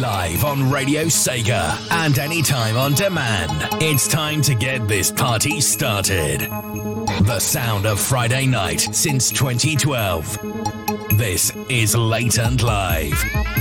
Live on Radio Sega and anytime on demand. It's time to get this party started. The sound of Friday night since 2012. This is Late and Live.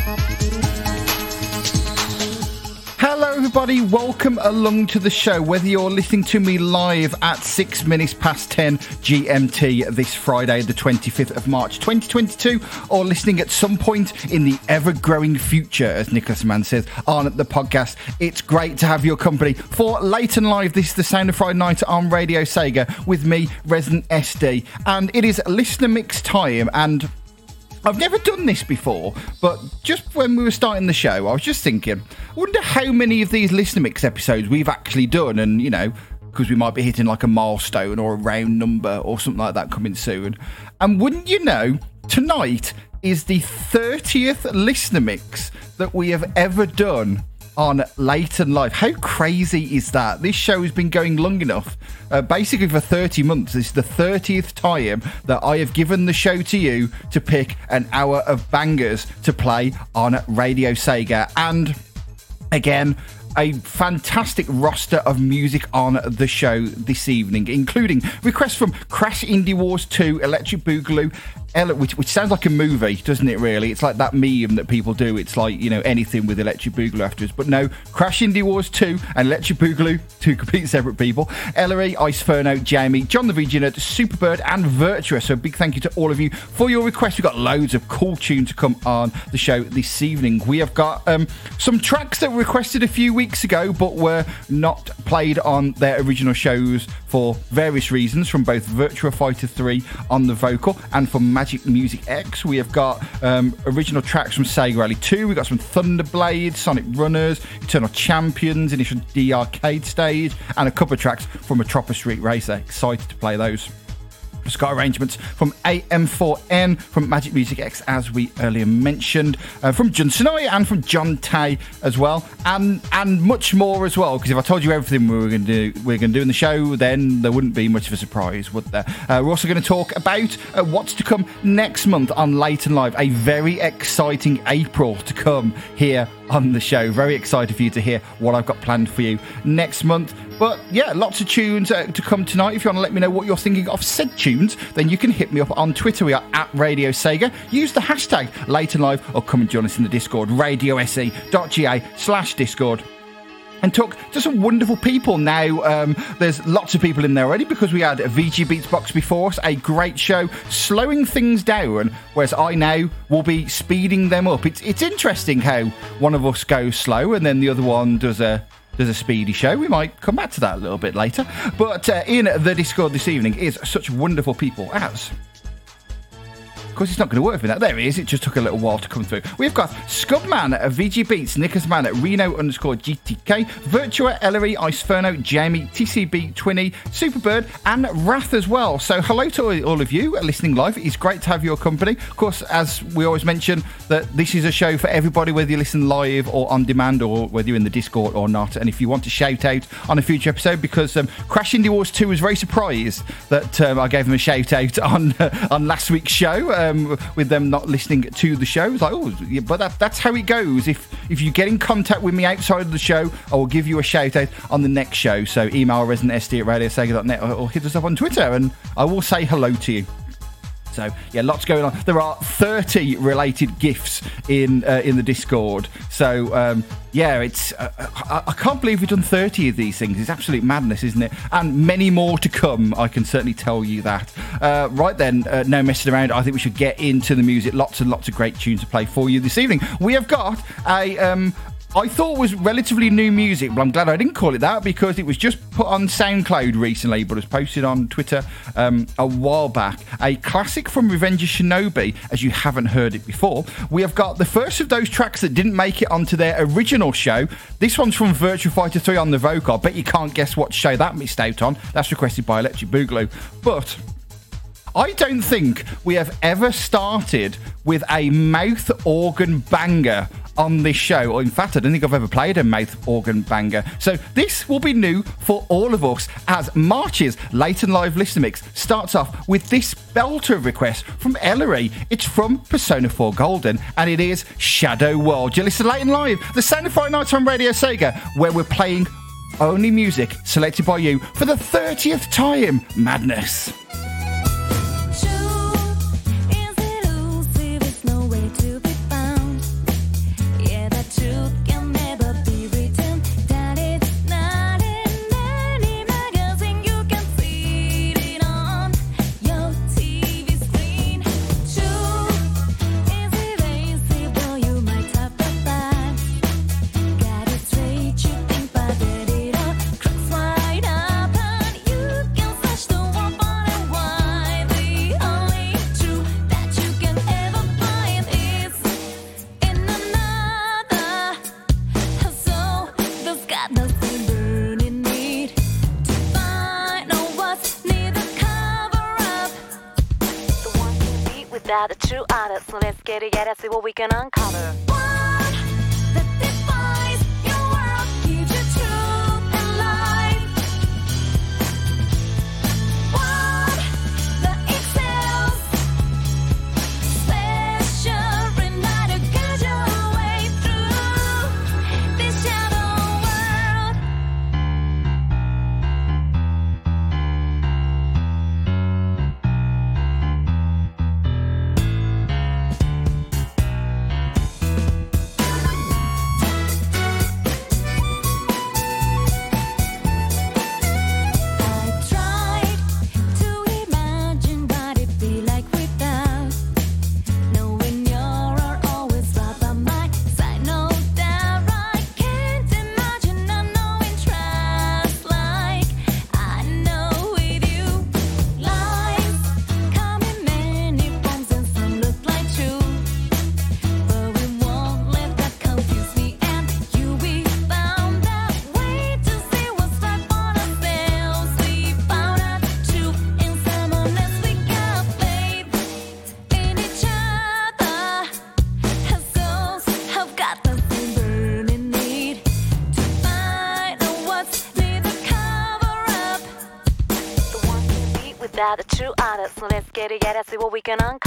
Everybody. Welcome along to the show. Whether you're listening to me live at six minutes past 10 GMT this Friday, the 25th of March 2022, or listening at some point in the ever growing future, as Nicholas Mann says on the podcast, it's great to have your company for late and live. This is the Sound of Friday night on Radio Sega with me, Resident SD, and it is listener mix time. And I've never done this before, but just when we were starting the show, I was just thinking, I wonder how many of these listener mix episodes we've actually done, and you know, because we might be hitting like a milestone or a round number or something like that coming soon. And wouldn't you know, tonight is the 30th listener mix that we have ever done on Late and Live. How crazy is that? This show has been going long enough, uh, basically for 30 months. This is the 30th time that I have given the show to you to pick an hour of bangers to play on Radio Sega. And again, a fantastic roster of music on the show this evening, including requests from Crash Indie Wars 2, Electric Boogaloo, Ella, which, which sounds like a movie, doesn't it? Really, it's like that meme that people do. It's like you know anything with Electric Boogaloo afterwards. But no, Crash Indie Wars two and Electric Boogaloo, two completely separate people. Ellery, Iceferno, Jamie, John the Virgin, Superbird, and Virtua. So big thank you to all of you for your requests. We've got loads of cool tunes to come on the show this evening. We have got um, some tracks that were requested a few weeks ago, but were not played on their original shows for various reasons, from both Virtua Fighter 3 on the vocal and from Magic Music X. We have got um, original tracks from Sega Rally 2. We've got some Thunderblade, Sonic Runners, Eternal Champions, Initial D Arcade stage, and a couple of tracks from Metropolis Street Racer. Excited to play those. Got arrangements from AM4N, from Magic Music X, as we earlier mentioned, uh, from Jun Senoue and from John Tay as well, and and much more as well. Because if I told you everything we were going to do, we are going to do in the show, then there wouldn't be much of a surprise, would there? Uh, we're also going to talk about uh, what's to come next month on Late and Live. A very exciting April to come here on the show. Very excited for you to hear what I've got planned for you next month. But yeah, lots of tunes uh, to come tonight. If you want to let me know what you're thinking of said tunes, then you can hit me up on Twitter. We are at Radio Sega. Use the hashtag late and live or come and join us in the Discord, radiose.ga slash Discord and talk to some wonderful people. Now, um, there's lots of people in there already because we had VG Beats Box before us, a great show, slowing things down, whereas I now will be speeding them up. It's it's interesting how one of us goes slow and then the other one does a does a speedy show. We might come back to that a little bit later. But uh, in the Discord this evening is such wonderful people as course, it's not going to work for that. There it is. It just took a little while to come through. We've got Scubman, at VG Beats, Nickers Man, Reno underscore GTK, Virtua, Ellery, Iceferno, Jamie, TCB, Twinny, Superbird, and Wrath as well. So, hello to all of you listening live. It's great to have your company. Of course, as we always mention, that this is a show for everybody, whether you listen live or on demand or whether you're in the Discord or not. And if you want to shout out on a future episode, because um, Crash Indie Wars 2 was very surprised that um, I gave them a shout out on, uh, on last week's show. Uh, um, with them not listening to the show. It's like, oh, yeah, but that, that's how it goes. If if you get in contact with me outside of the show, I will give you a shout out on the next show. So email residentsd at radiosega.net or hit us up on Twitter and I will say hello to you. So yeah, lots going on. There are 30 related gifts in uh, in the Discord. So um, yeah, it's uh, I, I, can't believe we've done 30 of these things. It's absolute madness, isn't it? And many more to come. I can certainly tell you that. Uh, right then, uh, no messing around. I think we should get into the music. Lots and lots of great tunes to play for you this evening. We have got a um, I thought was relatively new music, but I'm glad I didn't call it that because it was just put on SoundCloud recently, but was posted on Twitter um, a while back. A classic from Revenge of Shinobi, as you haven't heard it before. We have got the first of those tracks that didn't make it onto their original show. This one's from Virtua Fighter 3 on the vocal. I bet you can't guess what show that missed out on. That's requested by Electric Boogaloo. But I don't think we have ever started with a mouth organ banger on this show. Or in fact, I don't think I've ever played a mouth organ banger. So this will be new for all of us as March's late and live listener mix starts off with this belter request from Ellery. It's from Persona 4 Golden and it is Shadow World. You listen late and live, the Sound of Friday on Radio Sega, where we're playing only music selected by you for the 30th time. Madness. We can uncover. Yeah, see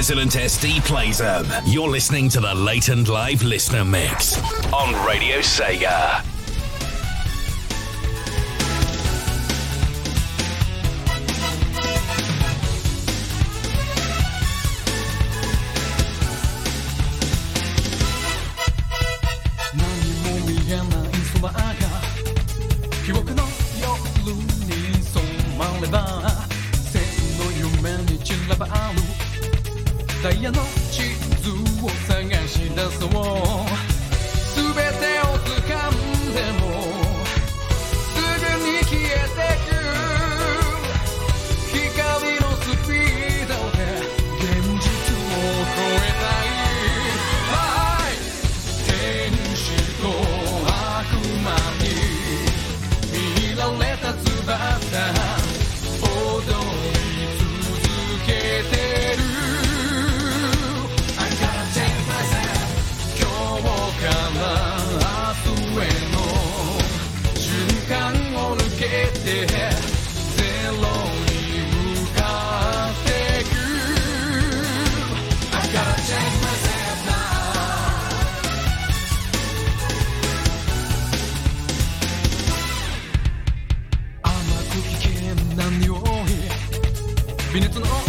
Resident SD plays 'em. You're listening to the Late and Live Listener Mix on Radio Sega. Binnen een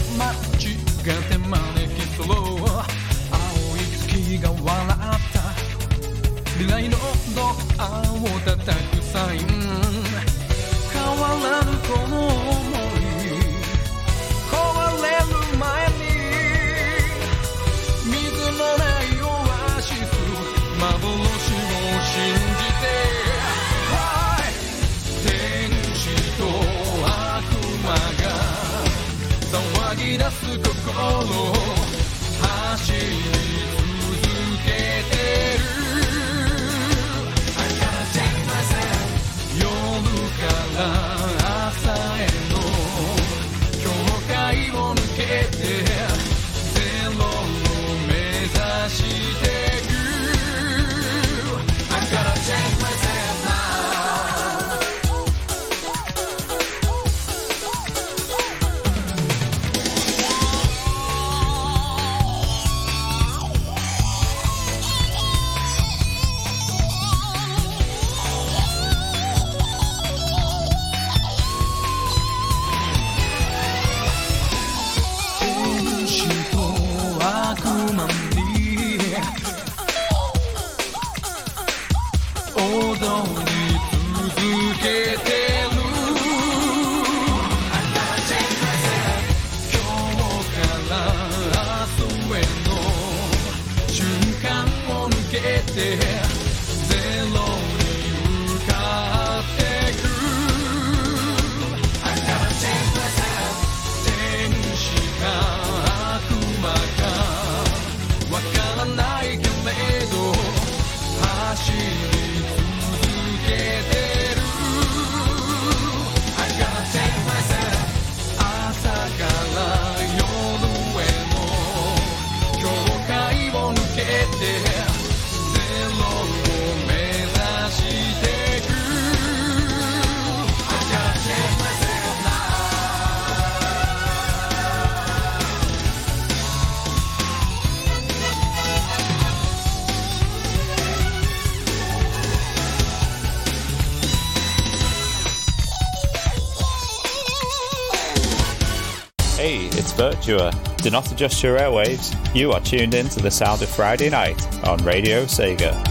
Do not adjust your airwaves. You are tuned in to the sound of Friday night on Radio Sega.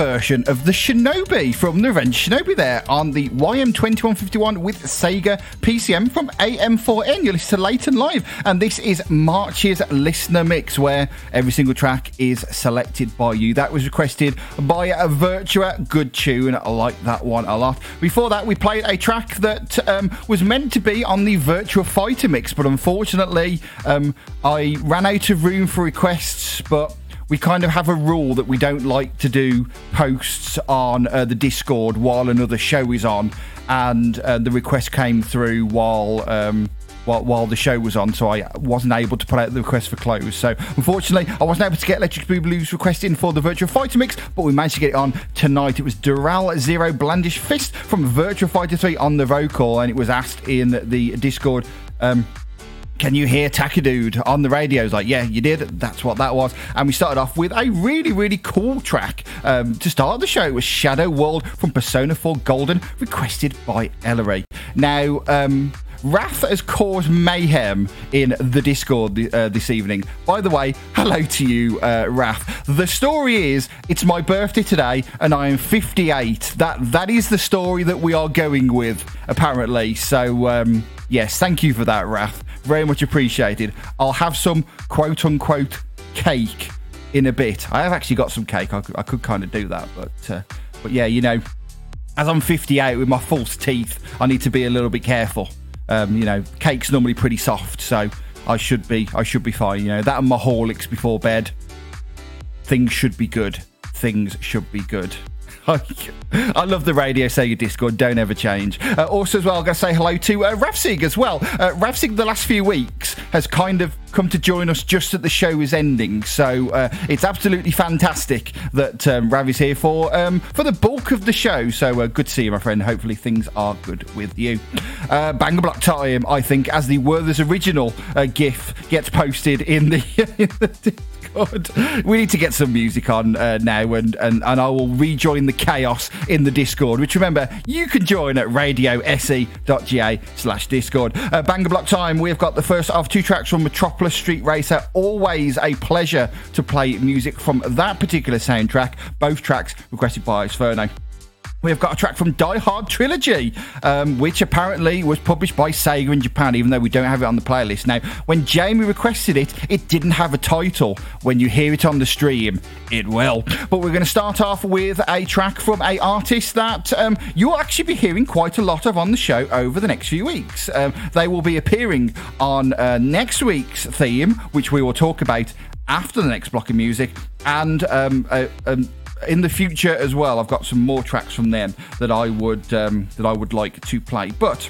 Version of the Shinobi from the Revenge Shinobi there on the YM2151 with Sega PCM from AM4N. You're listening to Live, and this is March's listener mix where every single track is selected by you. That was requested by a Virtua. Good tune. I like that one a lot. Before that, we played a track that um, was meant to be on the Virtua Fighter mix, but unfortunately, um, I ran out of room for requests, but we kind of have a rule that we don't like to do posts on uh, the Discord while another show is on, and uh, the request came through while. Um, while, while the show was on, so I wasn't able to put out the request for close. So, unfortunately, I wasn't able to get Electric Boogaloo's request in for the Virtua Fighter mix, but we managed to get it on tonight. It was Dural Zero Blandish Fist from Virtua Fighter 3 on the vocal, and it was asked in the Discord. Um, can you hear Takadude on the radio? It's like, yeah, you did. That's what that was. And we started off with a really, really cool track um, to start the show. It was Shadow World from Persona 4 Golden, requested by Ellery. Now, um, Wrath has caused mayhem in the Discord uh, this evening. By the way, hello to you, uh, Wrath. The story is it's my birthday today and I am 58. That That is the story that we are going with, apparently. So, um, yes, thank you for that, Wrath. Very much appreciated. I'll have some quote unquote cake in a bit. I have actually got some cake. I could, I could kind of do that, but uh, but yeah, you know, as I'm 58 with my false teeth, I need to be a little bit careful. Um, you know, cake's normally pretty soft, so I should be I should be fine. You know, that and my Horlicks before bed. Things should be good. Things should be good. I love the Radio Sega Discord. Don't ever change. Uh, also, as well, I'm going to say hello to uh, Ravsig as well. Uh, Ravsig, the last few weeks, has kind of come to join us just as the show is ending. So uh, it's absolutely fantastic that um, Rav is here for um, for the bulk of the show. So uh, good to see you, my friend. Hopefully things are good with you. Uh, Banger Block time, I think, as the Werther's original uh, GIF gets posted in the. God. We need to get some music on uh, now, and, and, and I will rejoin the chaos in the Discord, which remember, you can join at radiose.ga slash Discord. Uh, Banger Block time, we've got the first of two tracks from Metropolis Street Racer. Always a pleasure to play music from that particular soundtrack. Both tracks requested by Sferno. We've got a track from Die Hard Trilogy, um, which apparently was published by Sega in Japan, even though we don't have it on the playlist. Now, when Jamie requested it, it didn't have a title. When you hear it on the stream, it will. But we're going to start off with a track from a artist that um, you'll actually be hearing quite a lot of on the show over the next few weeks. Um, they will be appearing on uh, next week's theme, which we will talk about after the next block of music, and um, uh, um, in the future as well, I've got some more tracks from them that I would um, that I would like to play. But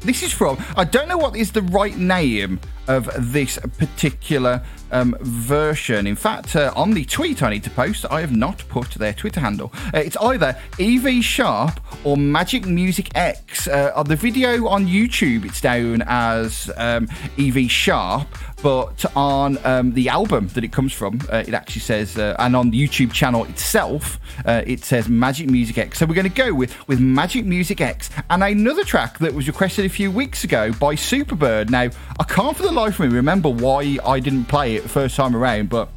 this is from I don't know what is the right name of this particular um, version. In fact, uh, on the tweet I need to post, I have not put their Twitter handle. Uh, it's either EV Sharp or Magic Music X. Uh, on the video on YouTube, it's down as um, EV Sharp, but on um, the album that it comes from, uh, it actually says, uh, and on the YouTube channel itself, uh, it says Magic Music X. So we're going to go with with Magic Music X and another track that was requested a few weeks ago by Superbird. Now I can't for the life of me remember why I didn't play it the first time around, but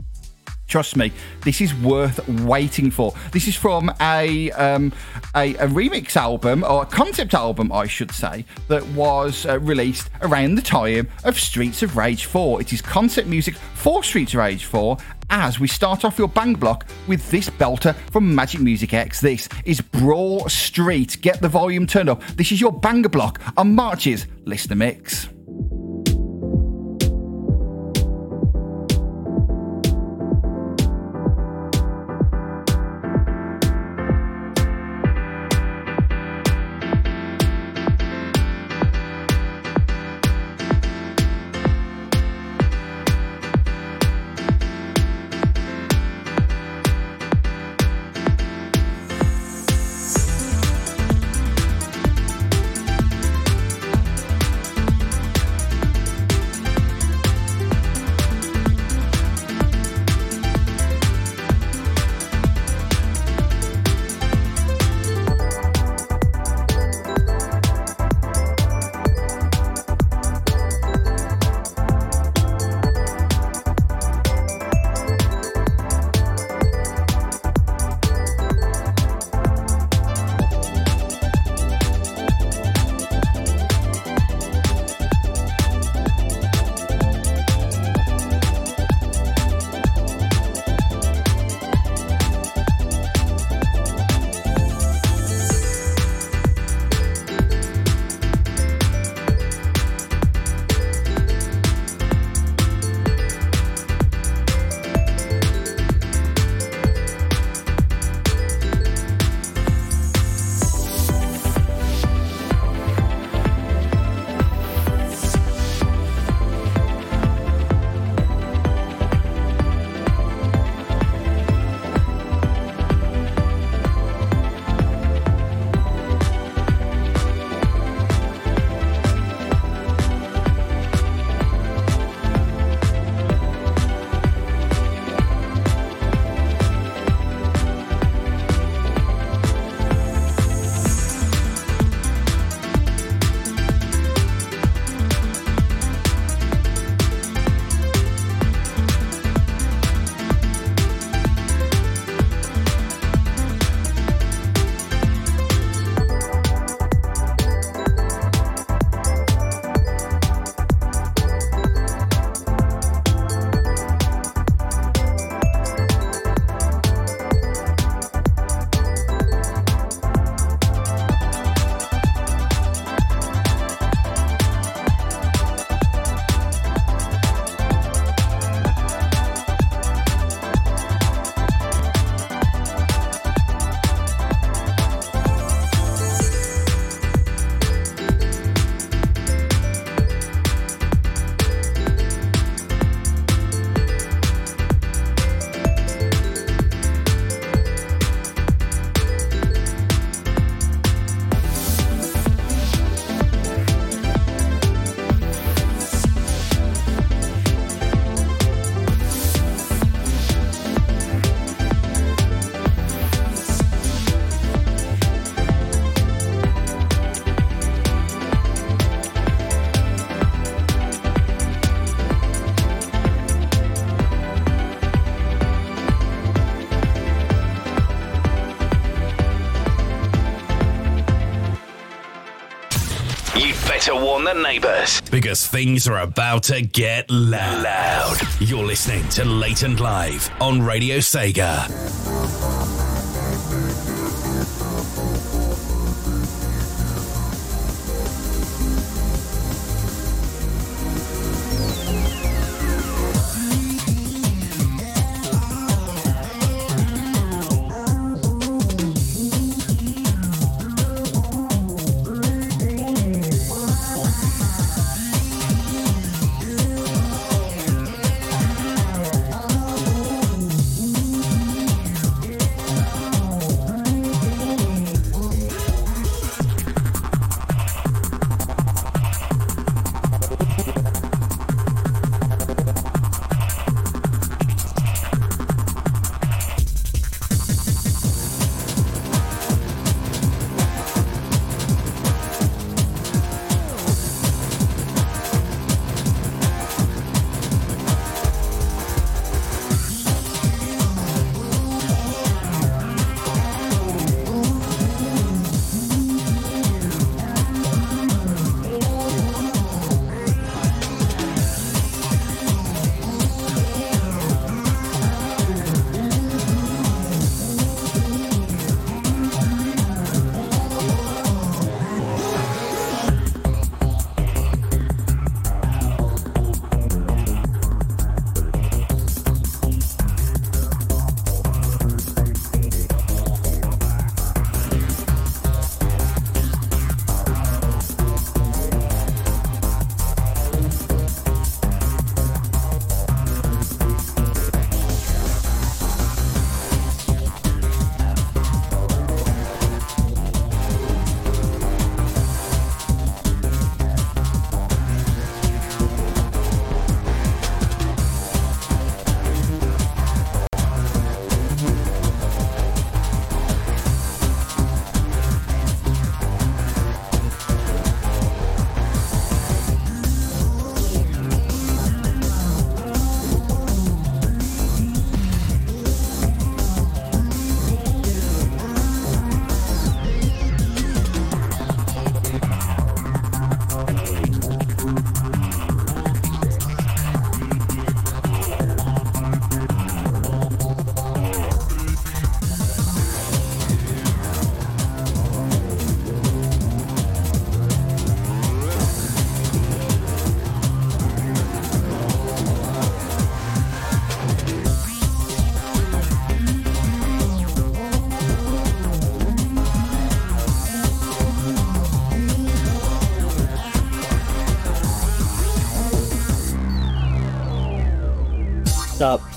Trust me, this is worth waiting for. This is from a, um, a, a remix album, or a concept album, I should say, that was uh, released around the time of Streets of Rage 4. It is concept music for Streets of Rage 4, as we start off your bang block with this belter from Magic Music X. This is Brawl Street. Get the volume turned up. This is your banger block on March's Listener Mix. The neighbors because things are about to get loud. You're listening to Late and Live on Radio Sega.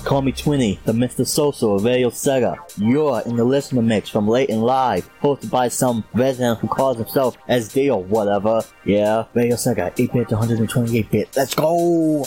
Call me Twinny, the Mr. Soso of Radio Sega. You're in the listener mix from Late and Live, hosted by some resident who calls himself SD or whatever. Yeah, Radio Sega, 8-bit to 128-bit. Let's go!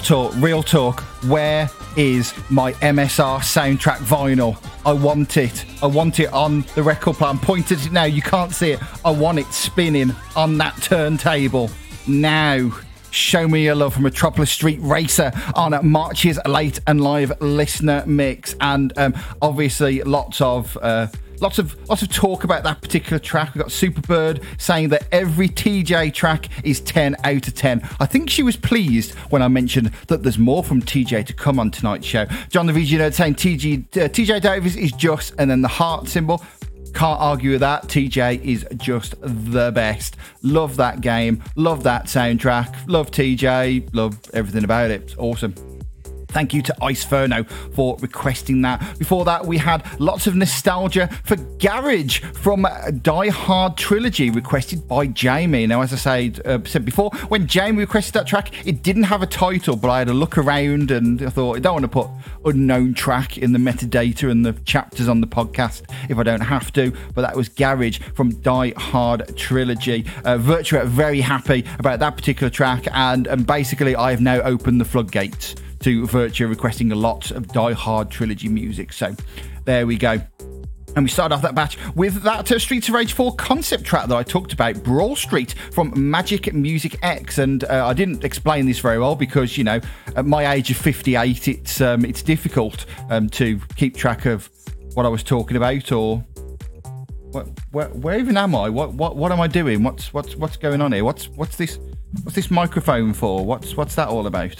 Talk, real talk. Where is my MSR soundtrack vinyl? I want it. I want it on the record player. I'm pointing it now. You can't see it. I want it spinning on that turntable now. Show Me Your Love from Metropolis Street Racer on March's late and live listener mix. And um, obviously, lots of. Uh, lots of lots of talk about that particular track. We've got Superbird saying that every TJ track is 10 out of 10. I think she was pleased when I mentioned that there's more from TJ to come on tonight's show. John the VG Nerd saying TG, uh, TJ Davis is just, and then the heart symbol. Can't argue with that. TJ is just the best. Love that game. Love that soundtrack. Love TJ. Love everything about it. It's awesome. Thank you to Iceferno for requesting that. Before that, we had lots of nostalgia for Garage from Die Hard Trilogy, requested by Jamie. Now, as I said, uh, said before, when Jamie requested that track, it didn't have a title, but I had a look around and I thought, I don't want to put unknown track in the metadata and the chapters on the podcast if I don't have to. But that was Garage from Die Hard Trilogy. Uh, Virtua very happy about that particular track, and, and basically, I have now opened the floodgates to Virtua requesting a lot of Die Hard trilogy music. So there we go. And we started off that batch with that uh, Streets of Rage 4 concept track that I talked about, Brawl Street from Magic Music X. And uh, I didn't explain this very well because, you know, at my age of 58, it's um, it's difficult um, to keep track of what I was talking about or what, where, where even am I? What what what am I doing? What's what's what's going on here? What's what's this what's this microphone for? What's what's that all about?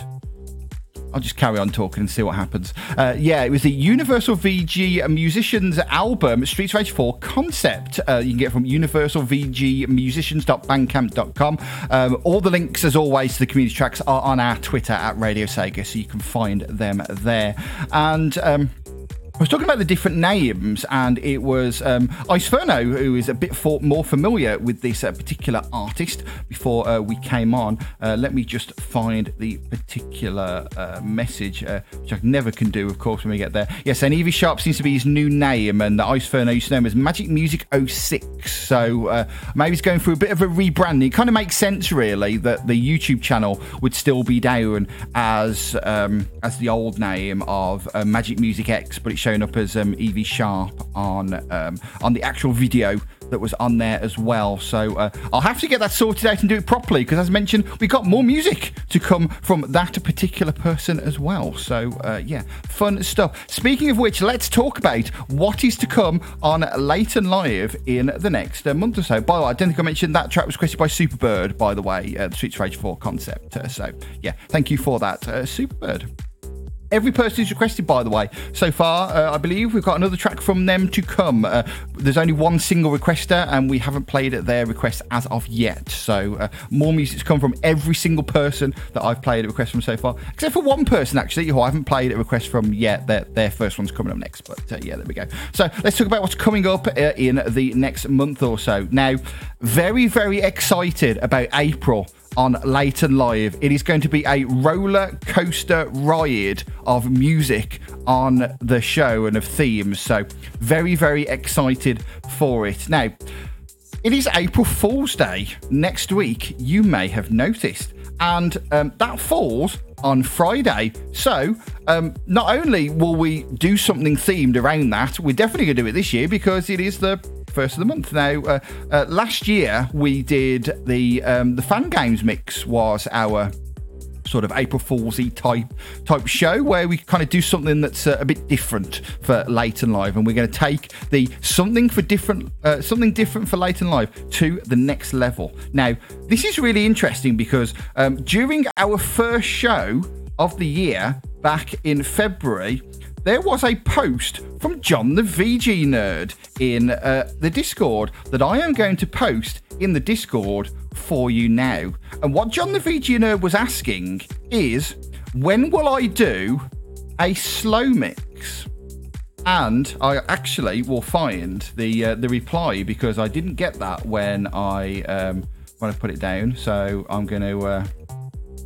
I'll just carry on talking and see what happens. Uh, yeah, it was the Universal VG Musicians album, Streets of Rage 4 concept. Uh, you can get from universalvgmusicians.bandcamp.com. Um, all the links, as always, to the community tracks are on our Twitter at Radio Sega, so you can find them there. And um, I was talking about the different names, and it was um, Iceferno, who is a bit for, more familiar with this uh, particular artist before uh, we came on. Uh, let me just find the particular uh, message, uh, which I never can do, of course, when we get there. Yes, and Evie Sharp seems to be his new name, and the Iceferno used to know him as Magic Music 06. So uh, maybe he's going through a bit of a rebranding. It kind of makes sense, really, that the YouTube channel would still be down as um, as the old name of Magic Music X, but it's showing up as um, Evie Sharp on um, on the actual video that was on there as well. So uh, I'll have to get that sorted out and do it properly because, as mentioned, we got more music to come from that particular person as well. So uh, yeah, fun stuff. Speaking of which, let's talk about what is to come on Late and Live in the next uh, month or so. By the way, I don't think I mentioned that track was created by Superbird. By the way, uh, the Streets Rage 4 concept. Uh, so yeah, thank you for that, uh, Superbird every person who's requested, by the way, so far. Uh, I believe we've got another track from them to come. Uh, there's only one single requester, and we haven't played at their request as of yet. So uh, more music's come from every single person that I've played a request from so far, except for one person actually who I haven't played a request from yet. Their, their first one's coming up next. But uh, yeah, there we go. So let's talk about what's coming up uh, in the next month or so. Now, very very excited about April on and Live. It is going to be a roller coaster ride of music on the show and of themes. So, very, very excited for it. Now, it is April Fool's Day next week, you may have noticed. And um, that falls on Friday. So, um, not only will we do something themed around that, we're definitely going to do it this year because it is the first of the month. Now, uh, uh, last year we did the um, the fan games mix was our sort of April Fool's type type show where we kind of do something that's uh, a bit different for Late and Live, and we're going to take the something for different uh, something different for Late and Live to the next level. Now, this is really interesting because um, during our first show of the year back in February. There was a post from John the VG Nerd in uh, the Discord that I am going to post in the Discord for you now. And what John the VG Nerd was asking is when will I do a slow mix? And I actually will find the uh, the reply because I didn't get that when I um, when I put it down. So I'm going to uh,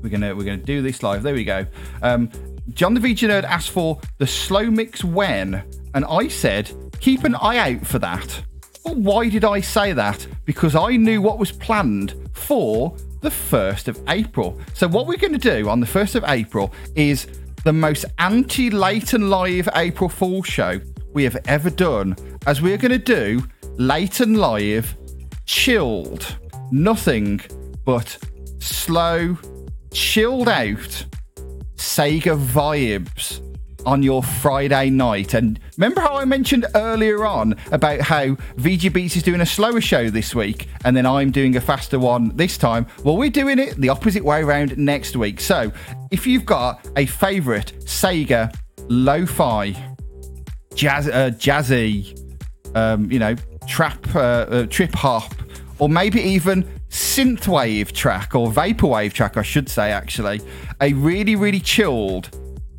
we're gonna we're gonna do this live. There we go. Um, John the VG Nerd asked for the slow mix when, and I said keep an eye out for that. Well, why did I say that? Because I knew what was planned for the 1st of April. So, what we're going to do on the 1st of April is the most anti Late and Live April Fool show we have ever done, as we're going to do Late and Live chilled. Nothing but slow, chilled out Sega vibes on your Friday night. And remember how I mentioned earlier on about how VG Beats is doing a slower show this week and then I'm doing a faster one this time? Well, we're doing it the opposite way around next week. So if you've got a favourite Sega lo fi, jazz, uh, jazzy, um, you know, trap, uh, uh, trip hop, or maybe even synthwave track or vaporwave track, I should say, actually, a really, really chilled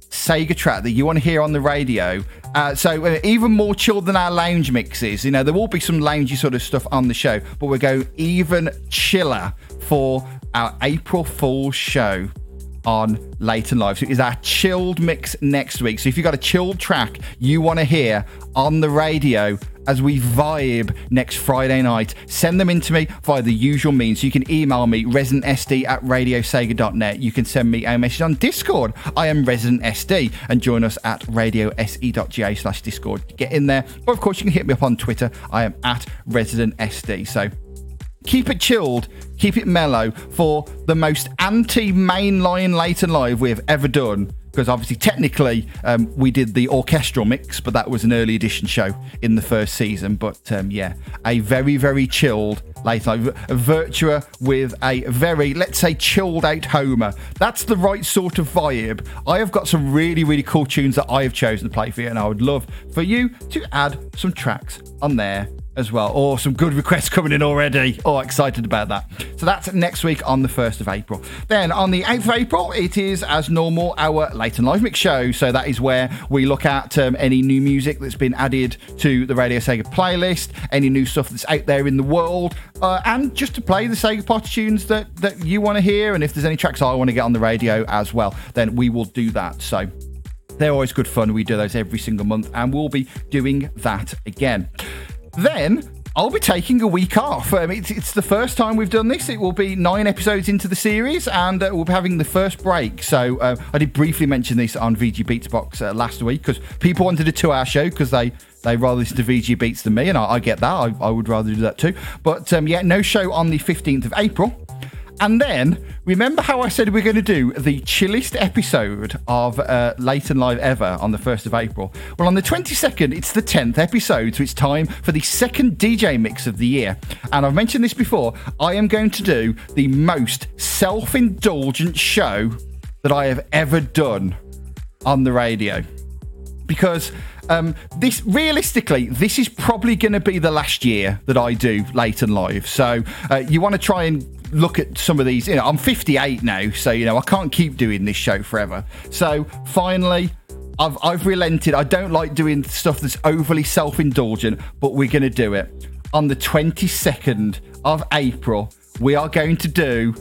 Sega track that you want to hear on the radio. Uh, so uh, even more chilled than our lounge mixes. You know, there will be some loungy sort of stuff on the show, but we're going even chiller for our April Fool's show on Late and Live. So it is our chilled mix next week. So if you've got a chilled track you want to hear on the radio as we vibe next Friday night, send them in to me via the usual means. You can email me, residentsd at radiosega.net. You can send me a message on Discord. I am residentsd and join us at radiose.ga slash Discord. Get in there. Or, of course, you can hit me up on Twitter. I am at residentsd. So keep it chilled, keep it mellow for the most anti mainline Late and Live we have ever done. Because obviously, technically, um, we did the orchestral mix, but that was an early edition show in the first season. But um, yeah, a very, very chilled late Live. A Virtua with a very, let's say, chilled out Homer. That's the right sort of vibe. I have got some really, really cool tunes that I have chosen to play for you, and I would love for you to add some tracks on there as well. Or some good requests coming in already. Oh, excited about that. So that's next week on the 1st of April. Then on the 8th of April, it is as normal our Late and Live Mix show. So that is where we look at um, any new music that's been added to the Radio Sega playlist, any new stuff that's out there in the world, uh, and just to play the Sega Party tunes that, that you want to hear. And if there's any tracks I want to get on the radio as well, then we will do that. So they're always good fun. We do those every single month, and we'll be doing that again. Then I'll be taking a week off. Um, it's, it's, the first time we've done this. It will be nine episodes into the series, and uh, we'll be having the first break. So uh, I did briefly mention this on VG Beats Box uh, last week because people wanted a two-hour show because they they rather listen to VG Beats than me, and I, I get that. I, I, would rather do that too. But um, yeah, no show on the fifteenth of April. And then, remember how I said we're going to do the chillest episode of uh, and Live ever on the 1st of April? Well, on the 22nd, it's the 10th episode, so it's time for the second DJ mix of the year. And I've mentioned this before, I am going to do the most self indulgent show that I have ever done on the radio. Because um, this realistically, this is probably going to be the last year that I do late and Live. So uh, you want to try and look at some of these. You know, I'm 58 now, so you know I can't keep doing this show forever. So finally. I've, I've relented. I don't like doing stuff that's overly self indulgent, but we're going to do it. On the 22nd of April, we are going to do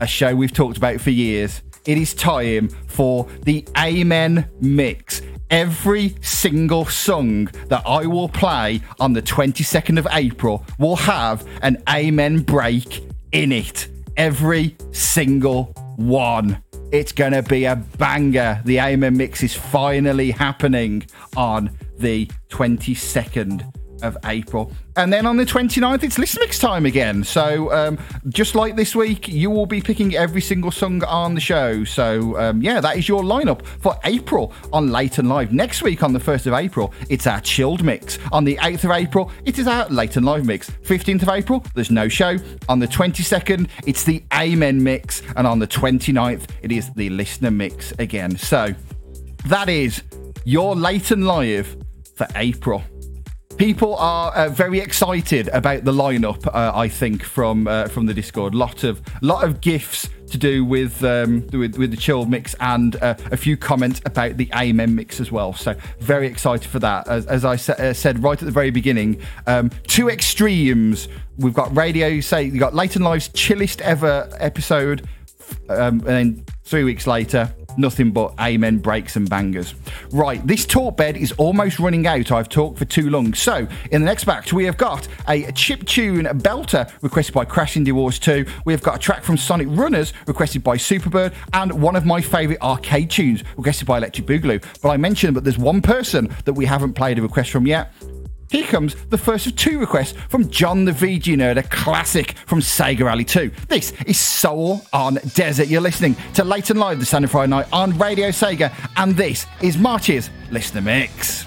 a show we've talked about for years. It is time for the Amen Mix every single song that I will play on the 22nd of April will have an Amen break in it every single one. It's going to be a banger. The Amen mix is finally happening on the 22nd of April. And then on the 29th, it's Listen Mix time again. So, um, just like this week, you will be picking every single song on the show. So, um, yeah, that is your lineup for April on Late and Live. Next week, on the 1st of April, it's our chilled mix. On the 8th of April, it is our Late and Live mix. 15th of April, there's no show. On the 22nd, it's the Amen mix. And on the 29th, it is the Listener mix again. So, that is your Late and Live for April people are uh, very excited about the lineup. Uh, I think from uh, from the Discord, lot of lot of gifts to do with um, with, with the chill mix and uh, a few comments about the Amen mix as well. So very excited for that. As, as I sa- uh, said right at the very beginning, um, two extremes. We've got radio. Say you got Late and Live's chillest ever episode, um, and then three weeks later nothing but amen breaks and bangers. Right, this talk bed is almost running out. I've talked for too long. So, in the next batch, we have got a chip tune belter requested by Crash Indie Wars 2. We have got a track from Sonic Runners requested by Superbird, and one of my favourite arcade tunes requested by Electric Boogaloo. But I mentioned, but there's one person that we haven't played a request from yet. Here comes the first of two requests from John the VG Nerd, a classic from Sega Rally 2. This is Soul on Desert. You're listening to Late and Live, the Sunday Friday night on Radio Sega, and this is March's Listener Mix.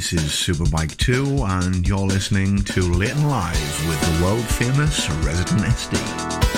This is Superbike 2, and you're listening to Late and Live with the world famous Resident SD.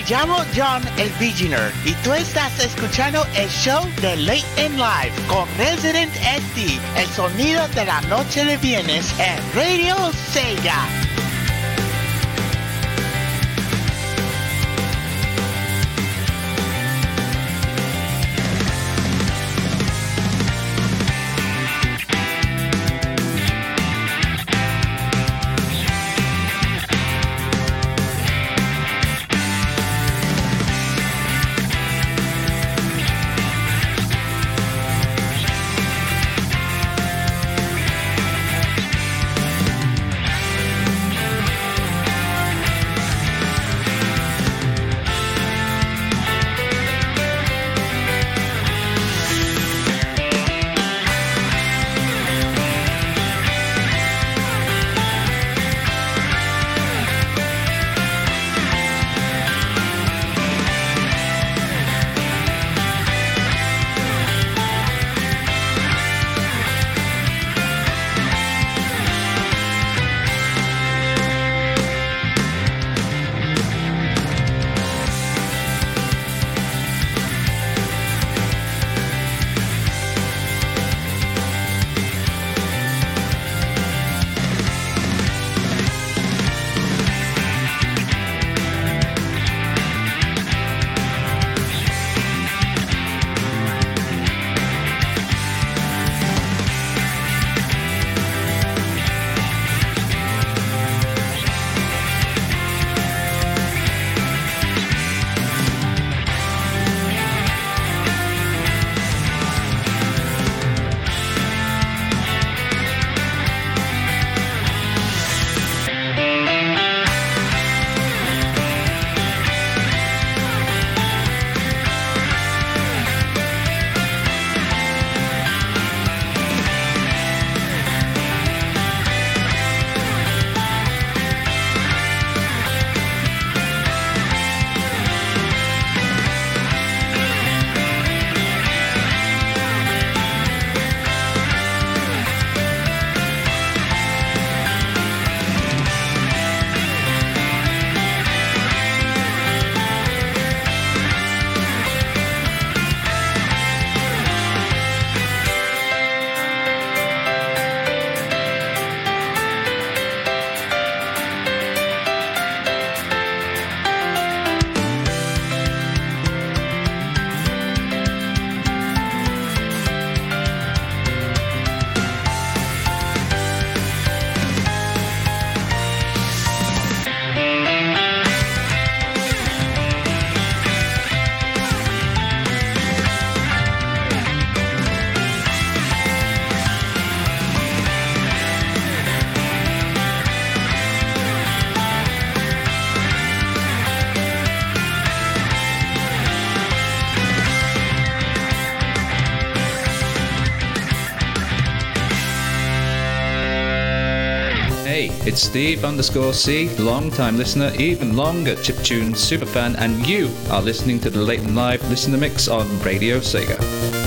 Me llamo John el Beginner y tú estás escuchando el show de Late in Life con Resident SD, el sonido de la noche de viernes en Radio Sega. Steve underscore C, long time listener, even longer chiptune superfan, and you are listening to the Late Live Listener Mix on Radio Sega.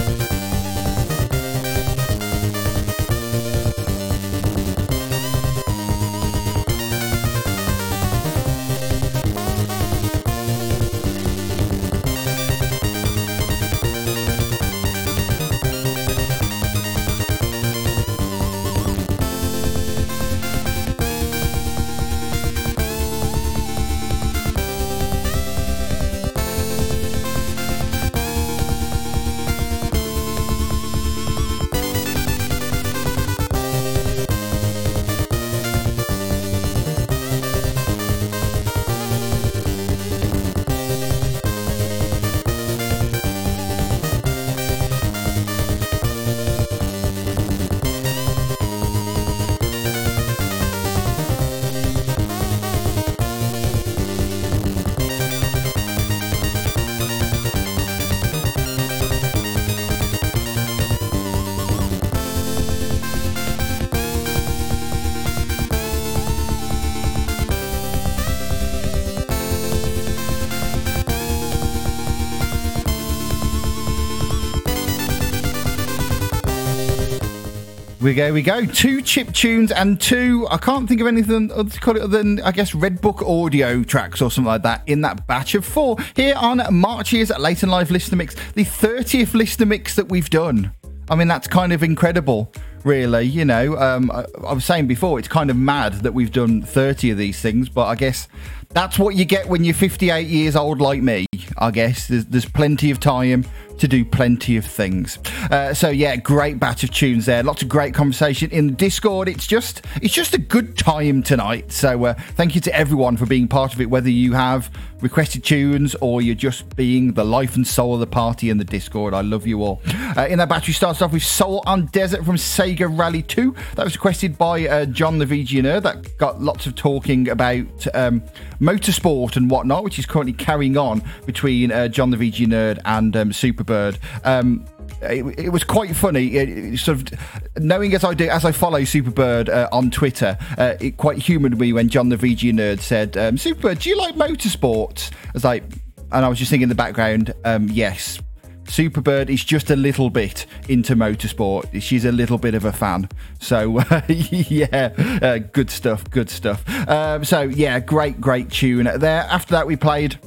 We go, we go. Two chip tunes and two, I can't think of anything other to call it other than, I guess, Red Book audio tracks or something like that in that batch of four here on March's Late and Live Listener Mix, the 30th Listener Mix that we've done. I mean, that's kind of incredible, really. You know, um, I, I was saying before, it's kind of mad that we've done 30 of these things, but I guess that's what you get when you're 58 years old like me. I guess there's, there's plenty of time to do plenty of things. Uh, so yeah, great batch of tunes there. Lots of great conversation in the Discord. It's just it's just a good time tonight. So uh, thank you to everyone for being part of it. Whether you have requested tunes or you're just being the life and soul of the party in the Discord, I love you all. Uh, in that battery starts off with Soul on Desert from Sega Rally 2. That was requested by uh, John the VG Nerd. That got lots of talking about um, motorsport and whatnot, which is currently carrying on between uh, John the VG Nerd and um, Superbird. Um, it, it, was quite funny. It, it sort of knowing as I do, as I follow Superbird uh, on Twitter, uh, it quite humoured me when John the VG Nerd said, um, "Superbird, do you like motorsports?" I was like, and I was just thinking in the background, um, yes. Superbird is just a little bit into motorsport. She's a little bit of a fan. So, uh, yeah, uh, good stuff, good stuff. Um, so, yeah, great, great tune there. After that, we played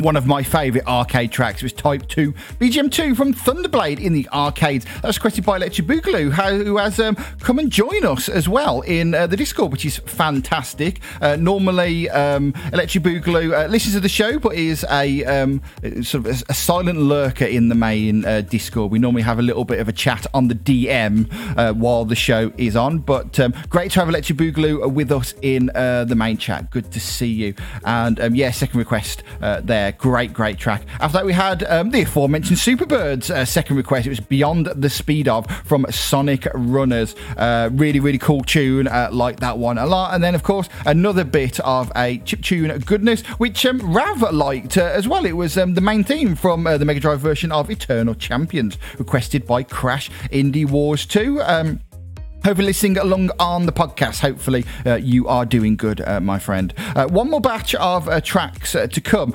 one of my favourite arcade tracks was Type 2 BGM 2 from Thunderblade in the arcades. That was requested by Electric Boogaloo, who has um, come and join us as well in uh, the Discord, which is fantastic. Uh, normally, um, Electric Boogaloo uh, listens to the show, but is a um, sort of a, a, silent lurker in the main uh, Discord. We normally have a little bit of a chat on the DM uh, while the show is on, but um, great to have Electric Boogaloo with us in uh, the main chat. Good to see you. And um, yeah, second request there great, great track. After that, we had um, the aforementioned Superbird's uh, second request. It was Beyond the Speed of from Sonic Runners. Uh, really, really cool tune. Uh, like that one a lot. And then, of course, another bit of a chip tune goodness, which um, Rav liked uh, as well. It was um, the main theme from uh, the Mega Drive version of Eternal Champions, requested by Crash Indie Wars 2. Um, Hopefully, listening along on the podcast. Hopefully, uh, you are doing good, uh, my friend. Uh, one more batch of uh, tracks uh, to come.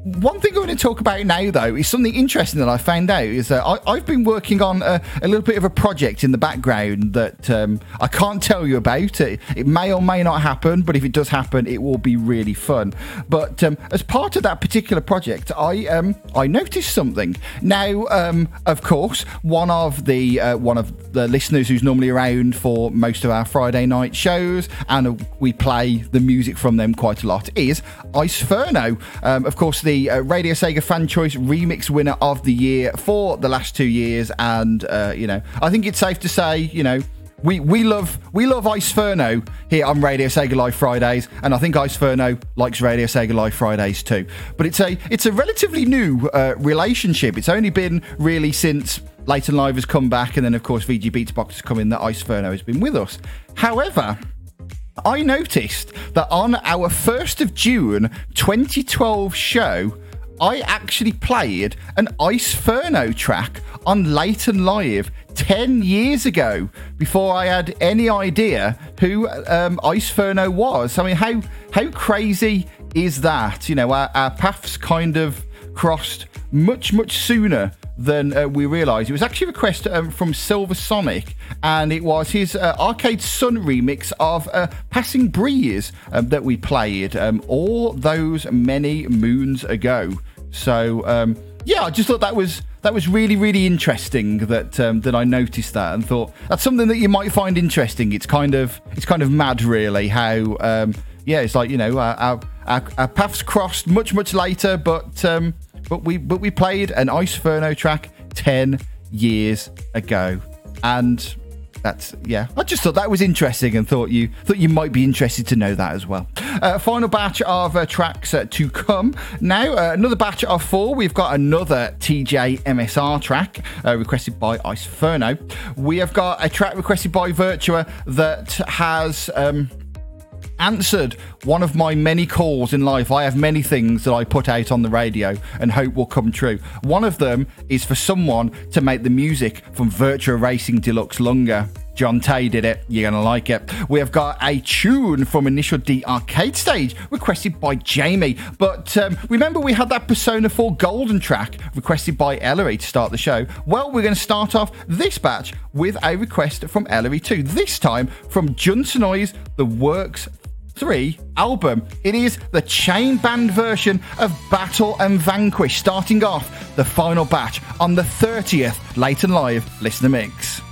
Uh, one thing I want to talk about now, though, is something interesting that I found out. Is that I, have been working on a, a, little bit of a project in the background that um, I can't tell you about. It, it may or may not happen, but if it does happen, it will be really fun. But um, as part of that particular project, I um, I noticed something. Now, um, of course, one of the one of the listeners who's normally around for most of our Friday night shows, and we play the music from them quite a lot, is Iceferno. Um, of course, the uh, Radio Sega Fan Choice Remix winner of the year for the last two years, and uh, you know, I think it's safe to say, you know, we, we love we love Iceferno here on Radio Sega Live Fridays, and I think Iceferno likes Radio Sega Live Fridays too. But it's a it's a relatively new uh, relationship. It's only been really since and Live has come back, and then of course VG Beatsbox has come in. That Iceferno has been with us. However. I noticed that on our 1st of June 2012 show, I actually played an Iceferno track on Late and Live 10 years ago before I had any idea who um, Iceferno was. I mean, how, how crazy is that? You know, our, our paths kind of crossed much, much sooner than uh, we realised. It was actually a request um, from Silver Sonic, and it was his uh, Arcade Sun remix of uh, Passing Breeze um, that we played um, all those many moons ago. So um, yeah, I just thought that was that was really really interesting that um, that I noticed that and thought that's something that you might find interesting. It's kind of it's kind of mad really how um, yeah it's like you know our, our, our paths crossed much much later, but but we but we played an Ice Iceferno track ten years ago, and that's yeah. I just thought that was interesting and thought you thought you might be interested to know that as well. Uh, final batch of uh, tracks uh, to come now. Uh, another batch of four. We've got another TJ MSR track uh, requested by Ice Iceferno. We have got a track requested by Virtua that has. Um, answered one of my many calls in life. I have many things that I put out on the radio and hope will come true. One of them is for someone to make the music from Virtua Racing Deluxe Lunga. John Tay did it. You're going to like it. We have got a tune from Initial D arcade stage requested by Jamie. But um, remember, we had that Persona 4 Golden track requested by Ellery to start the show. Well, we're going to start off this batch with a request from Ellery too. This time from Jun Senoue's The Works 3 album. It is the chain band version of Battle and Vanquish, starting off the final batch on the 30th Late and Live Listener Mix.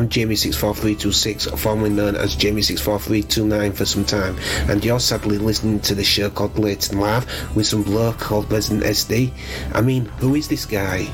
I'm Jamie64326, formerly known as Jamie64329 for some time, and you're sadly listening to the show called Late and Live with some bloke called Resident SD. I mean, who is this guy?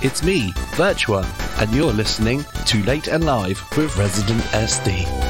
It's me, Virtua, and you're listening to Late and Live with Resident SD.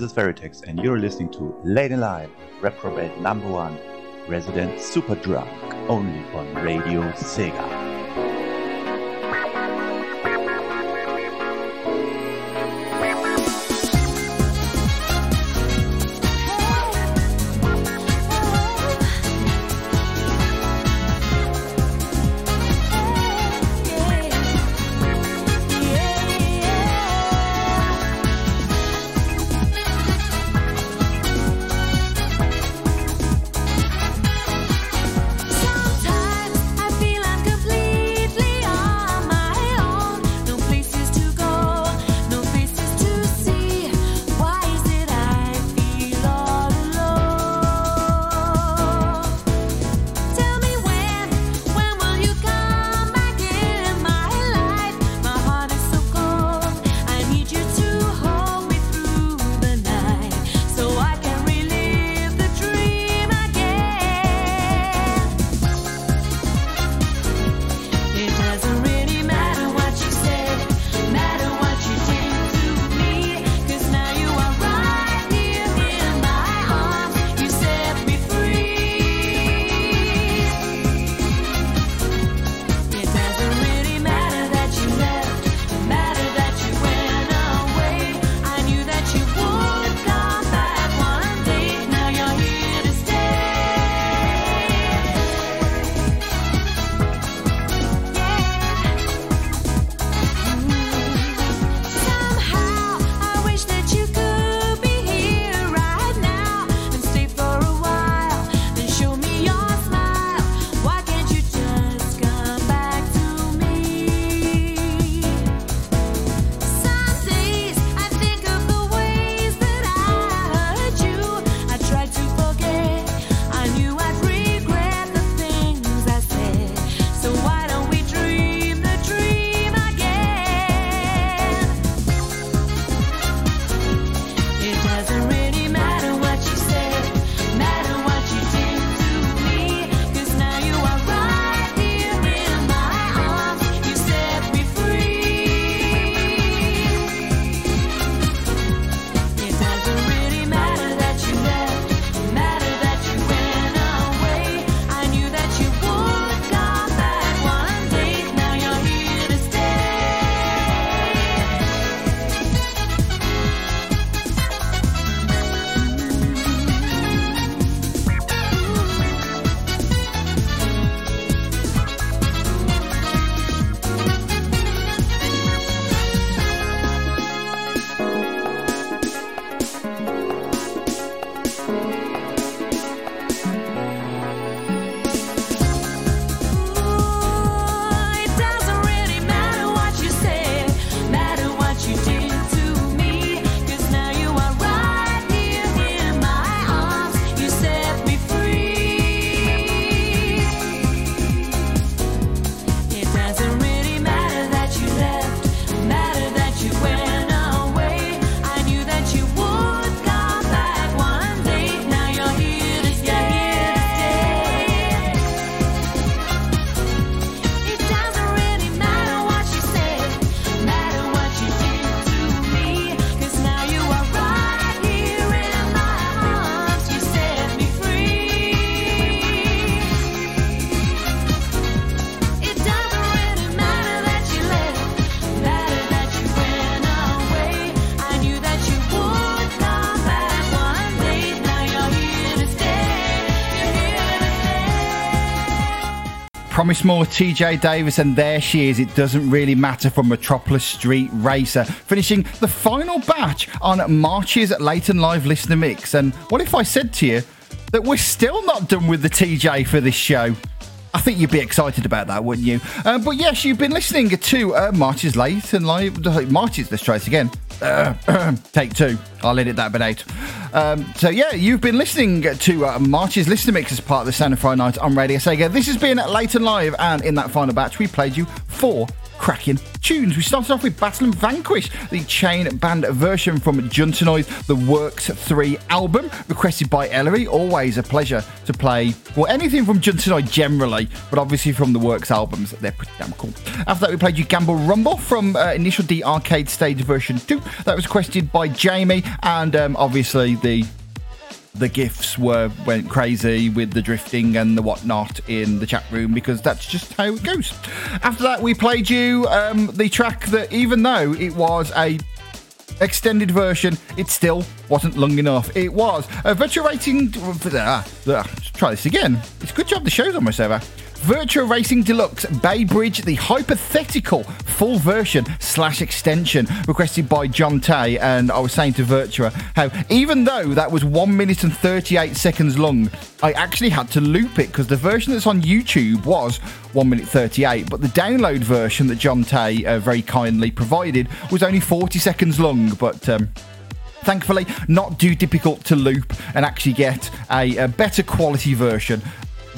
this is Veritex, and you're listening to Late Live, Reprobate Number One, Resident Super Drunk, only on Radio Sega. Hamish TJ Davis, and there she is. It doesn't really matter for Metropolis Street Racer, finishing the final batch on March's Late and Live Listener Mix. And what if I said to you that we're still not done with the TJ for this show? I think you'd be excited about that, wouldn't you? Uh, but yes, you've been listening to uh, Marches Late and Live. March's let's try this again. Uh, take two. I'll edit that bit out. Um, so yeah, you've been listening to uh, March's Listener Mix as part of the Sound of Friday Night on Radio Sega. This has been Late and Live, and in that final batch, we played you four cracking tunes. We started off with Battle and Vanquish, the chain band version from Jun Senoue, the Works 3 album, requested by Ellery. Always a pleasure to play, well, anything from Jun Senoue generally, but obviously from the Works albums, they're pretty damn cool. After that, we played you Gamble Rumble from uh, Initial D Arcade Stage version 2. That was requested by Jamie, and um, obviously the the gifs were went crazy with the drifting and the whatnot in the chat room because that's just how it goes. After that, we played you um, the track that, even though it was a extended version, it still wasn't long enough. It was a virtual rating. Ah, ah, try this again. It's a good job the show's on my server. Virtua Racing Deluxe Bay Bridge, the hypothetical full version slash extension requested by John Tay. And I was saying to Virtua how even though that was 1 minute and 38 seconds long, I actually had to loop it because the version that's on YouTube was 1 minute 38, but the download version that John Tay uh, very kindly provided was only 40 seconds long. But um, thankfully not too difficult to loop and actually get a, a better quality version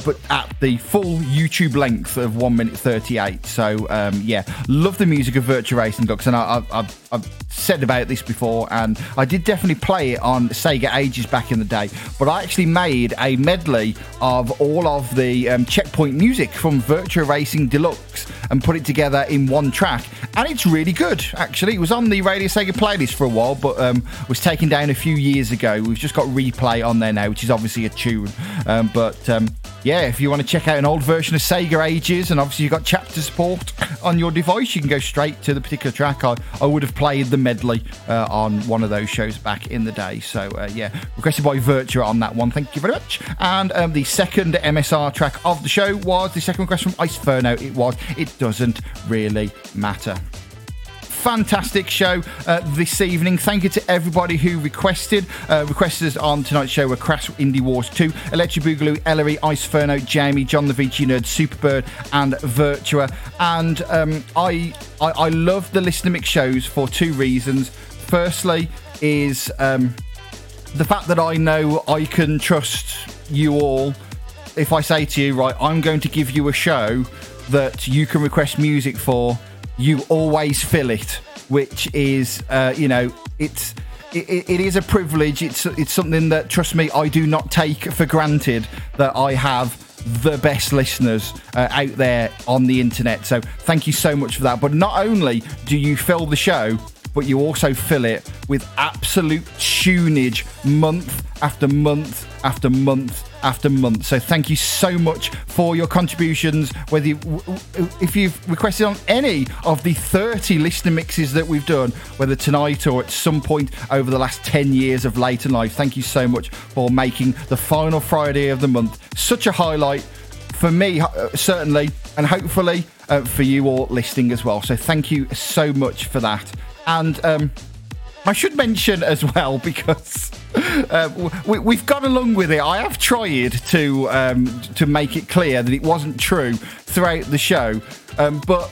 but at the full YouTube length of 1 minute 38. So, um, yeah, love the music of Virtua Racing Dogs. And I, I've said about this before, and I did definitely play it on Sega ages back in the day. But I actually made a medley of all of the um, checkpoint music from Virtua Racing Deluxe and put it together in one track. And it's really good, actually. It was on the Radio Sega playlist for a while, but um, was taken down a few years ago. We've just got replay on there now, which is obviously a tune. Um, but um, yeah, if you want to check out an old version of Sega Ages, and obviously you've got chapter support on your device, you can go straight to the particular track. I, I would have played the medley uh, on one of those shows back in the day. So uh, yeah, requested by Virtua on that one. Thank you very much. And um, the second MSR track of the show was the second request from Ice Ferno. It was It Doesn't Really Matter fantastic show uh, this evening. Thank you to everybody who requested. Uh, requesters on tonight's show were Crash Indie Wars 2, Electric Boogaloo, Ellery, Ice Ferno, Jamie, John the VG Nerd, Superbird, and Virtua. And um, I, I I love the listener mix shows for two reasons. Firstly, is um, the fact that I know I can trust you all. If I say to you, right, I'm going to give you a show that you can request music for you always fill it, which is, uh, you know, it's. It, it is a privilege. It's it's something that, trust me, I do not take for granted that I have the best listeners uh, out there on the internet. So thank you so much for that. But not only do you fill the show, but you also fill it with absolute tunage month after month after month after month. So thank you so much for your contributions. Whether you, if you've requested on any of the 30 listener mixes that we've done, whether tonight or at some point over the last 10 years of Late and Live, thank you so much for making the final Friday of the month such a highlight for me, uh, certainly, and hopefully uh, for you all listening as well. So thank you so much for that. And um, I should mention as well because uh, we, we've gone along with it. I have tried to um, to make it clear that it wasn't true throughout the show, um, but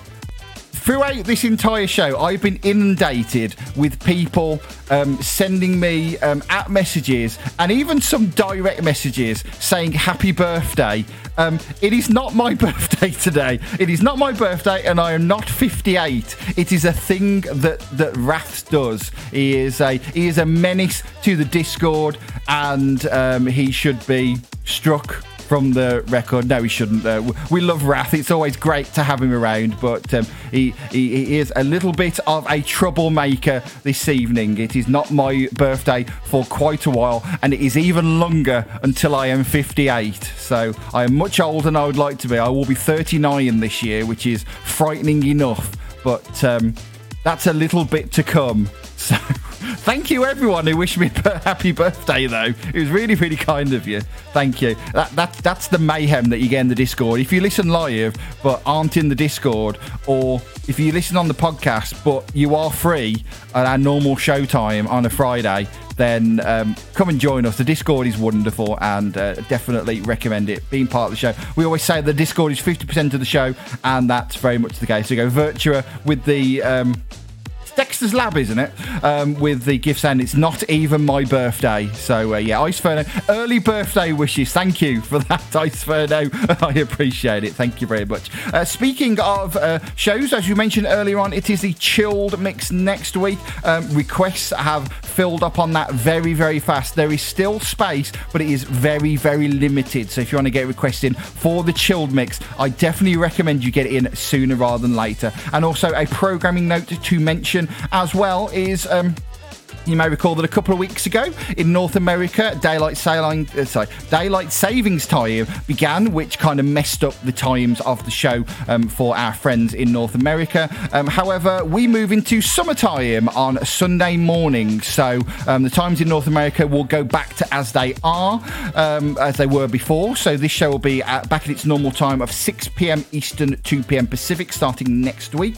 throughout this entire show, I've been inundated with people um, sending me um, at messages and even some direct messages saying happy birthday. Um, it is not my birthday today. It is not my birthday, and I am not 58. It is a thing that that Wrath does. He is a he is a menace to the Discord, and um, he should be struck from the record. No, he shouldn't. Uh, we love Wrath. It's always great to have him around, but um, he, he, he is a little bit of a troublemaker this evening. It is not my birthday for quite a while, and it is even longer until I am 58. So I am much older than I would like to be. I will be 39 this year, which is frightening enough, but um, that's a little bit to come. So thank you everyone who wished me a happy birthday though. It was really, really kind of you. Thank you. That, that that's the mayhem that you get in the Discord. If you listen live but aren't in the Discord, or if you listen on the podcast but you are free at our normal show time on a Friday, then um, come and join us. The Discord is wonderful and uh, definitely recommend it being part of the show. We always say the Discord is 50% of the show, and that's very much the case. So go Virtua with the. Um, Dexter's Lab, isn't it? Um, with the gifts, and it's not even my birthday. So uh, yeah, Ice Ferno, early birthday wishes. Thank you for that, Ice Ferno. I appreciate it. Thank you very much. Uh, speaking of uh, shows, as you mentioned earlier on, it is the chilled mix next week. Um, requests have filled up on that very, very fast. There is still space, but it is very, very limited. So if you want to get requests in for the chilled mix, I definitely recommend you get it in sooner rather than later. And also a programming note to mention as well is. Um, you may recall that a couple of weeks ago in North America, daylight sailing, uh, sorry, daylight savings time began, which kind of messed up the times of the show um, for our friends in North America. Um, however, we move into summertime on Sunday morning, so um, the times in North America will go back to as they are, um, as they were before. So this show will be at, back at its normal time of 6 p.m. Eastern, 2 p.m. Pacific, starting next week.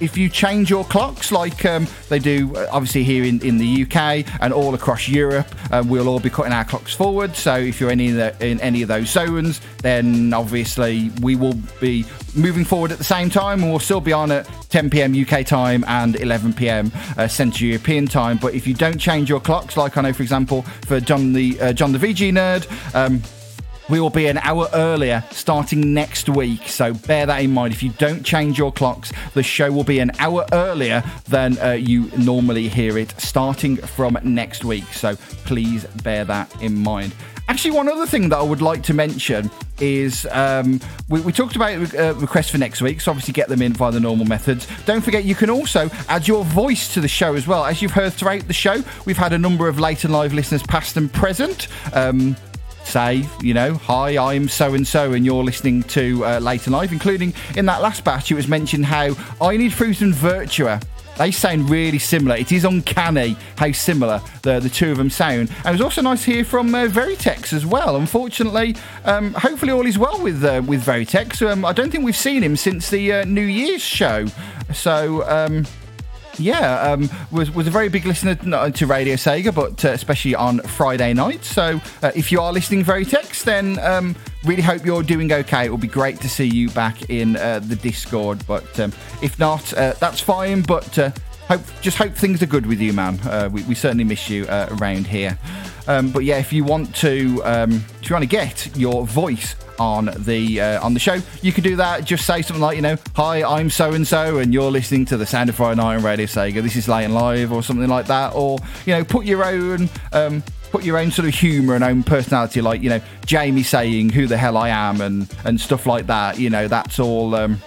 If you change your clocks, like um, they do, uh, obviously here in, in the UK and all across Europe, uh, we'll all be cutting our clocks forward. So if you're any the, in any of those zones, then obviously we will be moving forward at the same time, and we'll still be on at 10 p.m. UK time and 11 p.m. Uh, Central European time. But if you don't change your clocks, like I know, for example, for John the uh, John the VG nerd. Um, we will be an hour earlier starting next week. So bear that in mind. If you don't change your clocks, the show will be an hour earlier than uh, you normally hear it starting from next week. So please bear that in mind. Actually, one other thing that I would like to mention is um, we, we talked about uh, requests for next week, so obviously get them in via the normal methods. Don't forget, you can also add your voice to the show as well. As you've heard throughout the show, we've had a number of late and live listeners, past and present. Um, say, you know, hi, I'm so and so, and you're listening to uh, Late and Live, including in that last batch, it was mentioned how I Need Fruit and Virtua. They sound really similar. It is uncanny how similar the, the two of them sound. And it was also nice to hear from uh, Veritex as well. Unfortunately, um, hopefully all is well with uh, with Veritex. Um, I don't think we've seen him since the uh, New Year's show. So. Um, yeah, um, was was a very big listener to Radio Sega, but uh, especially on Friday night. So uh, if you are listening Veritex, then um, really hope you're doing okay. It will be great to see you back in uh, the Discord. But um, if not, uh, that's fine. But uh, hope just hope things are good with you, man. Uh, we, we certainly miss you uh, around here. Um, but yeah, if you want to, um, if you want to get your voice on the uh, on the show, you can do that. Just say something like, you know, "Hi, I'm so and so, and you're listening to the Sound of Friday Night on Radio Sega. This is Late Live," or something like that. Or you know, put your own. Um, Put your own sort of humour and own personality, like you know Jamie saying "Who the hell I am" and and stuff like that. You know, that's all. Um,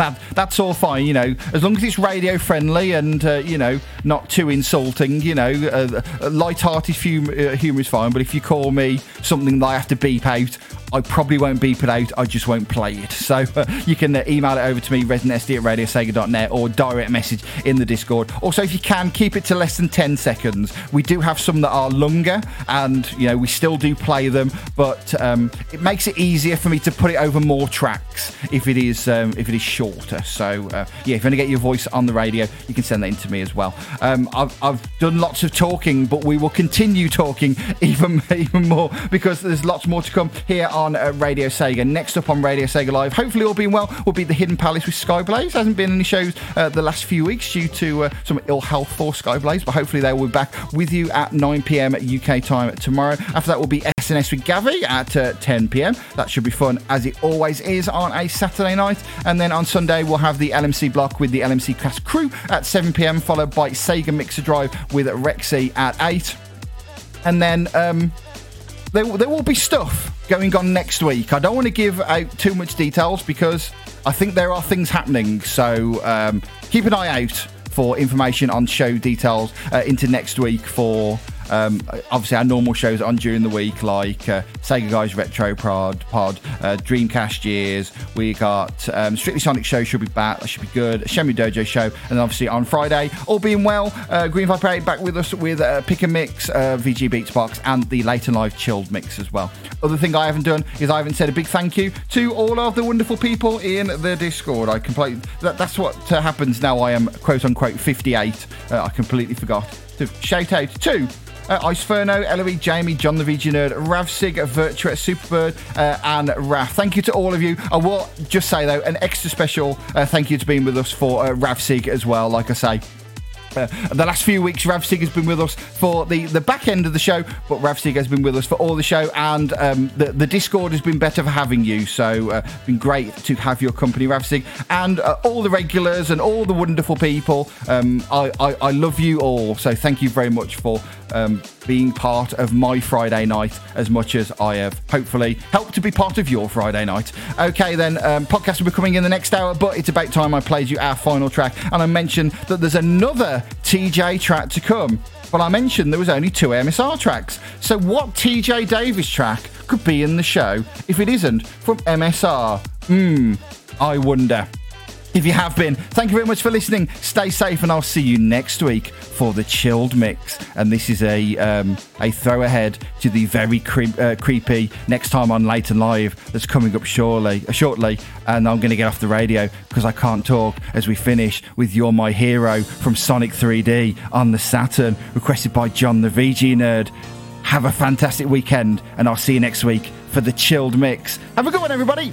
that that's all fine, you know, as long as it's radio friendly and uh, you know not too insulting. You know, uh, uh, light-hearted humour, uh, humour is fine. But if you call me something that I have to beep out, I probably won't beep it out. I just won't play it. So uh, you can uh, email it over to me, residentsd at radiosega.net, or direct message in the Discord. Also, if you can, keep it to less than 10 seconds. We do have some that are longer, and you know we still do play them, but um, it makes it easier for me to put it over more tracks if it is um, if it is shorter. So uh, yeah, if you want to get your voice on the radio, you can send that in to me as well. Um, I've, I've done lots of talking, but we will continue talking even even more because there's lots more to come here on uh, Radio Sega. Next up on Radio Sega Live, hopefully all being well, will be the Hidden Palace with Skyblaze. Hasn't been any shows uh, the last few weeks due to uh, some ill health for Skyblaze, but hopefully they will be back with you at 9 p.m. UK time tomorrow. After that will be SNS with Gavi at uh, 10 p.m. That should be fun as it always is on a Saturday night. And then on Sunday we'll have the LMC block with the LMC class crew at 7 p.m. followed by Sega Mixer Drive with Rexy at 8. And then um, there, there will be stuff going on next week. I don't want to give out too much details because I think there are things happening. So um, keep an eye out for information on show details uh, into next week for. Um, obviously, our normal shows on during the week, like uh, Sega Guys Retro Pod, Pod uh, Dreamcast Years. We got um, Strictly Sonic Show should be back. That should be good. Shenmue Dojo Show, and then obviously on Friday, all being well, uh, Green 8 back with us with uh, Pick and Mix, uh, VG Beats Box, and the Late and Live Chilled Mix as well. Other thing I haven't done is I haven't said a big thank you to all of the wonderful people in the Discord. I completely that, that's what uh, happens now. I am quote unquote 58. Uh, I completely forgot to shout out to uh, Iceferno, Eloise, Jamie, John the VG Nerd, Ravsig, Virtua, Superbird, uh, and Raf. Thank you to all of you. I will just say, though, an extra special uh, thank you to being with us for uh, Ravsig as well, like I say. Uh, the last few weeks, Ravsig has been with us for the, the back end of the show, but Ravsig has been with us for all the show, and um, the, the Discord has been better for having you. So, uh, been great to have your company, Ravsig, and uh, all the regulars and all the wonderful people. Um, I, I, I love you all. So, thank you very much for um, being part of my Friday night as much as I have hopefully helped to be part of your Friday night. Okay, then, um, podcast will be coming in the next hour, but it's about time I played you our final track. And I mentioned that there's another TJ track to come. But I mentioned there was only two MSR tracks. So, what TJ Davis track could be in the show if it isn't from MSR? Hmm, I wonder. If you have been, thank you very much for listening. Stay safe, and I'll see you next week for the chilled mix. And this is a um, a throw ahead to the very uh, creepy next time on Late and Live that's coming up shortly. Uh, shortly, and I'm going to get off the radio because I can't talk as we finish with "You're My Hero" from Sonic 3D on the Saturn, requested by John the VG Nerd. Have a fantastic weekend, and I'll see you next week for the chilled mix. Have a good one, everybody.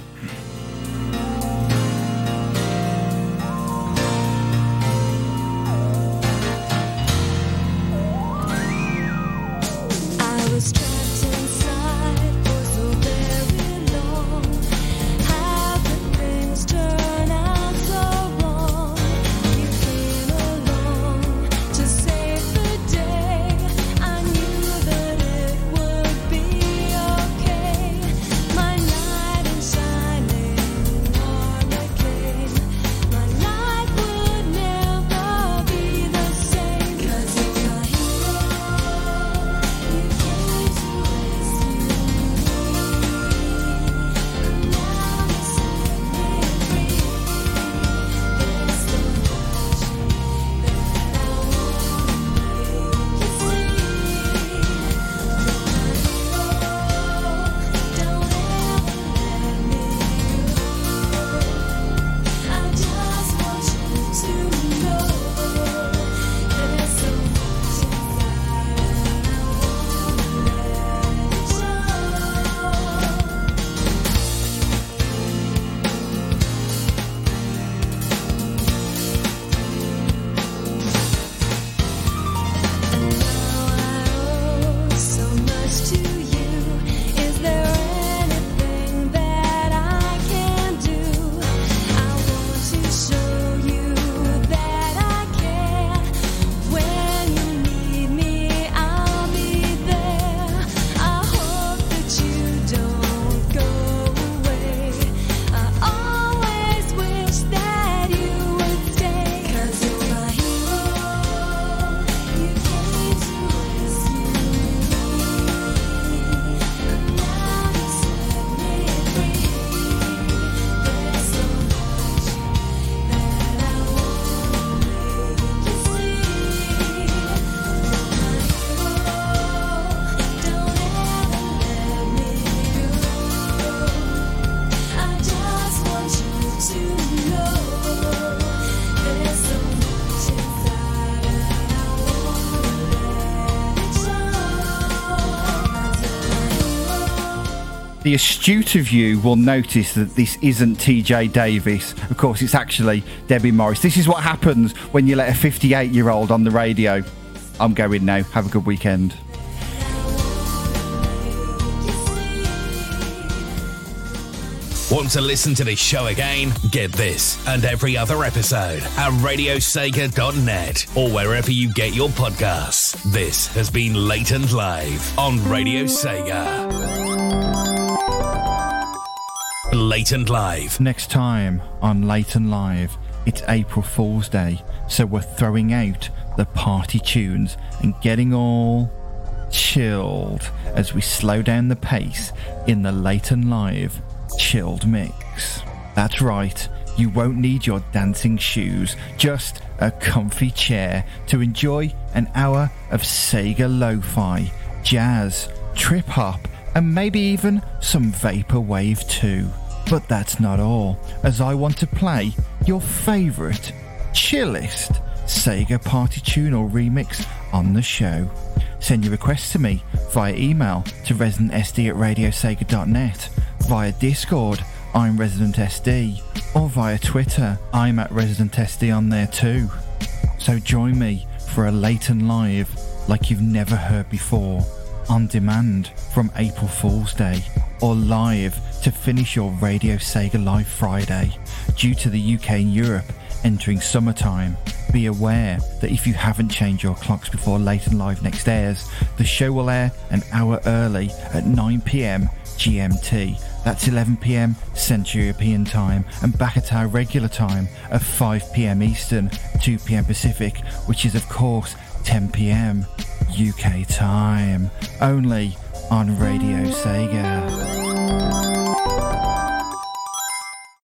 The astute of you will notice that this isn't TJ Davis. Of course, it's actually Debbie Morris. This is what happens when you let a 58 year old on the radio. I'm going now. Have a good weekend. Want to listen to this show again? Get this and every other episode at radiosega.net or wherever you get your podcasts. This has been Late and Live on Radio Sega. Late and Live. Next time on Late and Live, it's April Fool's Day, so we're throwing out the party tunes and getting all chilled as we slow down the pace in the Late and Live chilled mix. That's right, you won't need your dancing shoes, just a comfy chair to enjoy an hour of Sega lo-fi, jazz, trip hop, and maybe even some vaporwave too. But that's not all, as I want to play your favourite, chillest Sega Party Tune or Remix on the show. Send your requests to me via email to residentsd at radiosega.net, via Discord, I'm Resident SD, or via Twitter, I'm at Resident SD on there too. So join me for a late and live like you've never heard before, on demand from April Fool's Day, or live to finish your Radio Sega Live Friday. Due to the UK and Europe entering summertime, be aware that if you haven't changed your clocks before late and live next airs, the show will air an hour early at 9pm GMT. That's 11pm Central European time and back at our regular time of 5pm Eastern, 2pm Pacific, which is of course 10pm UK time. Only on Radio Sega.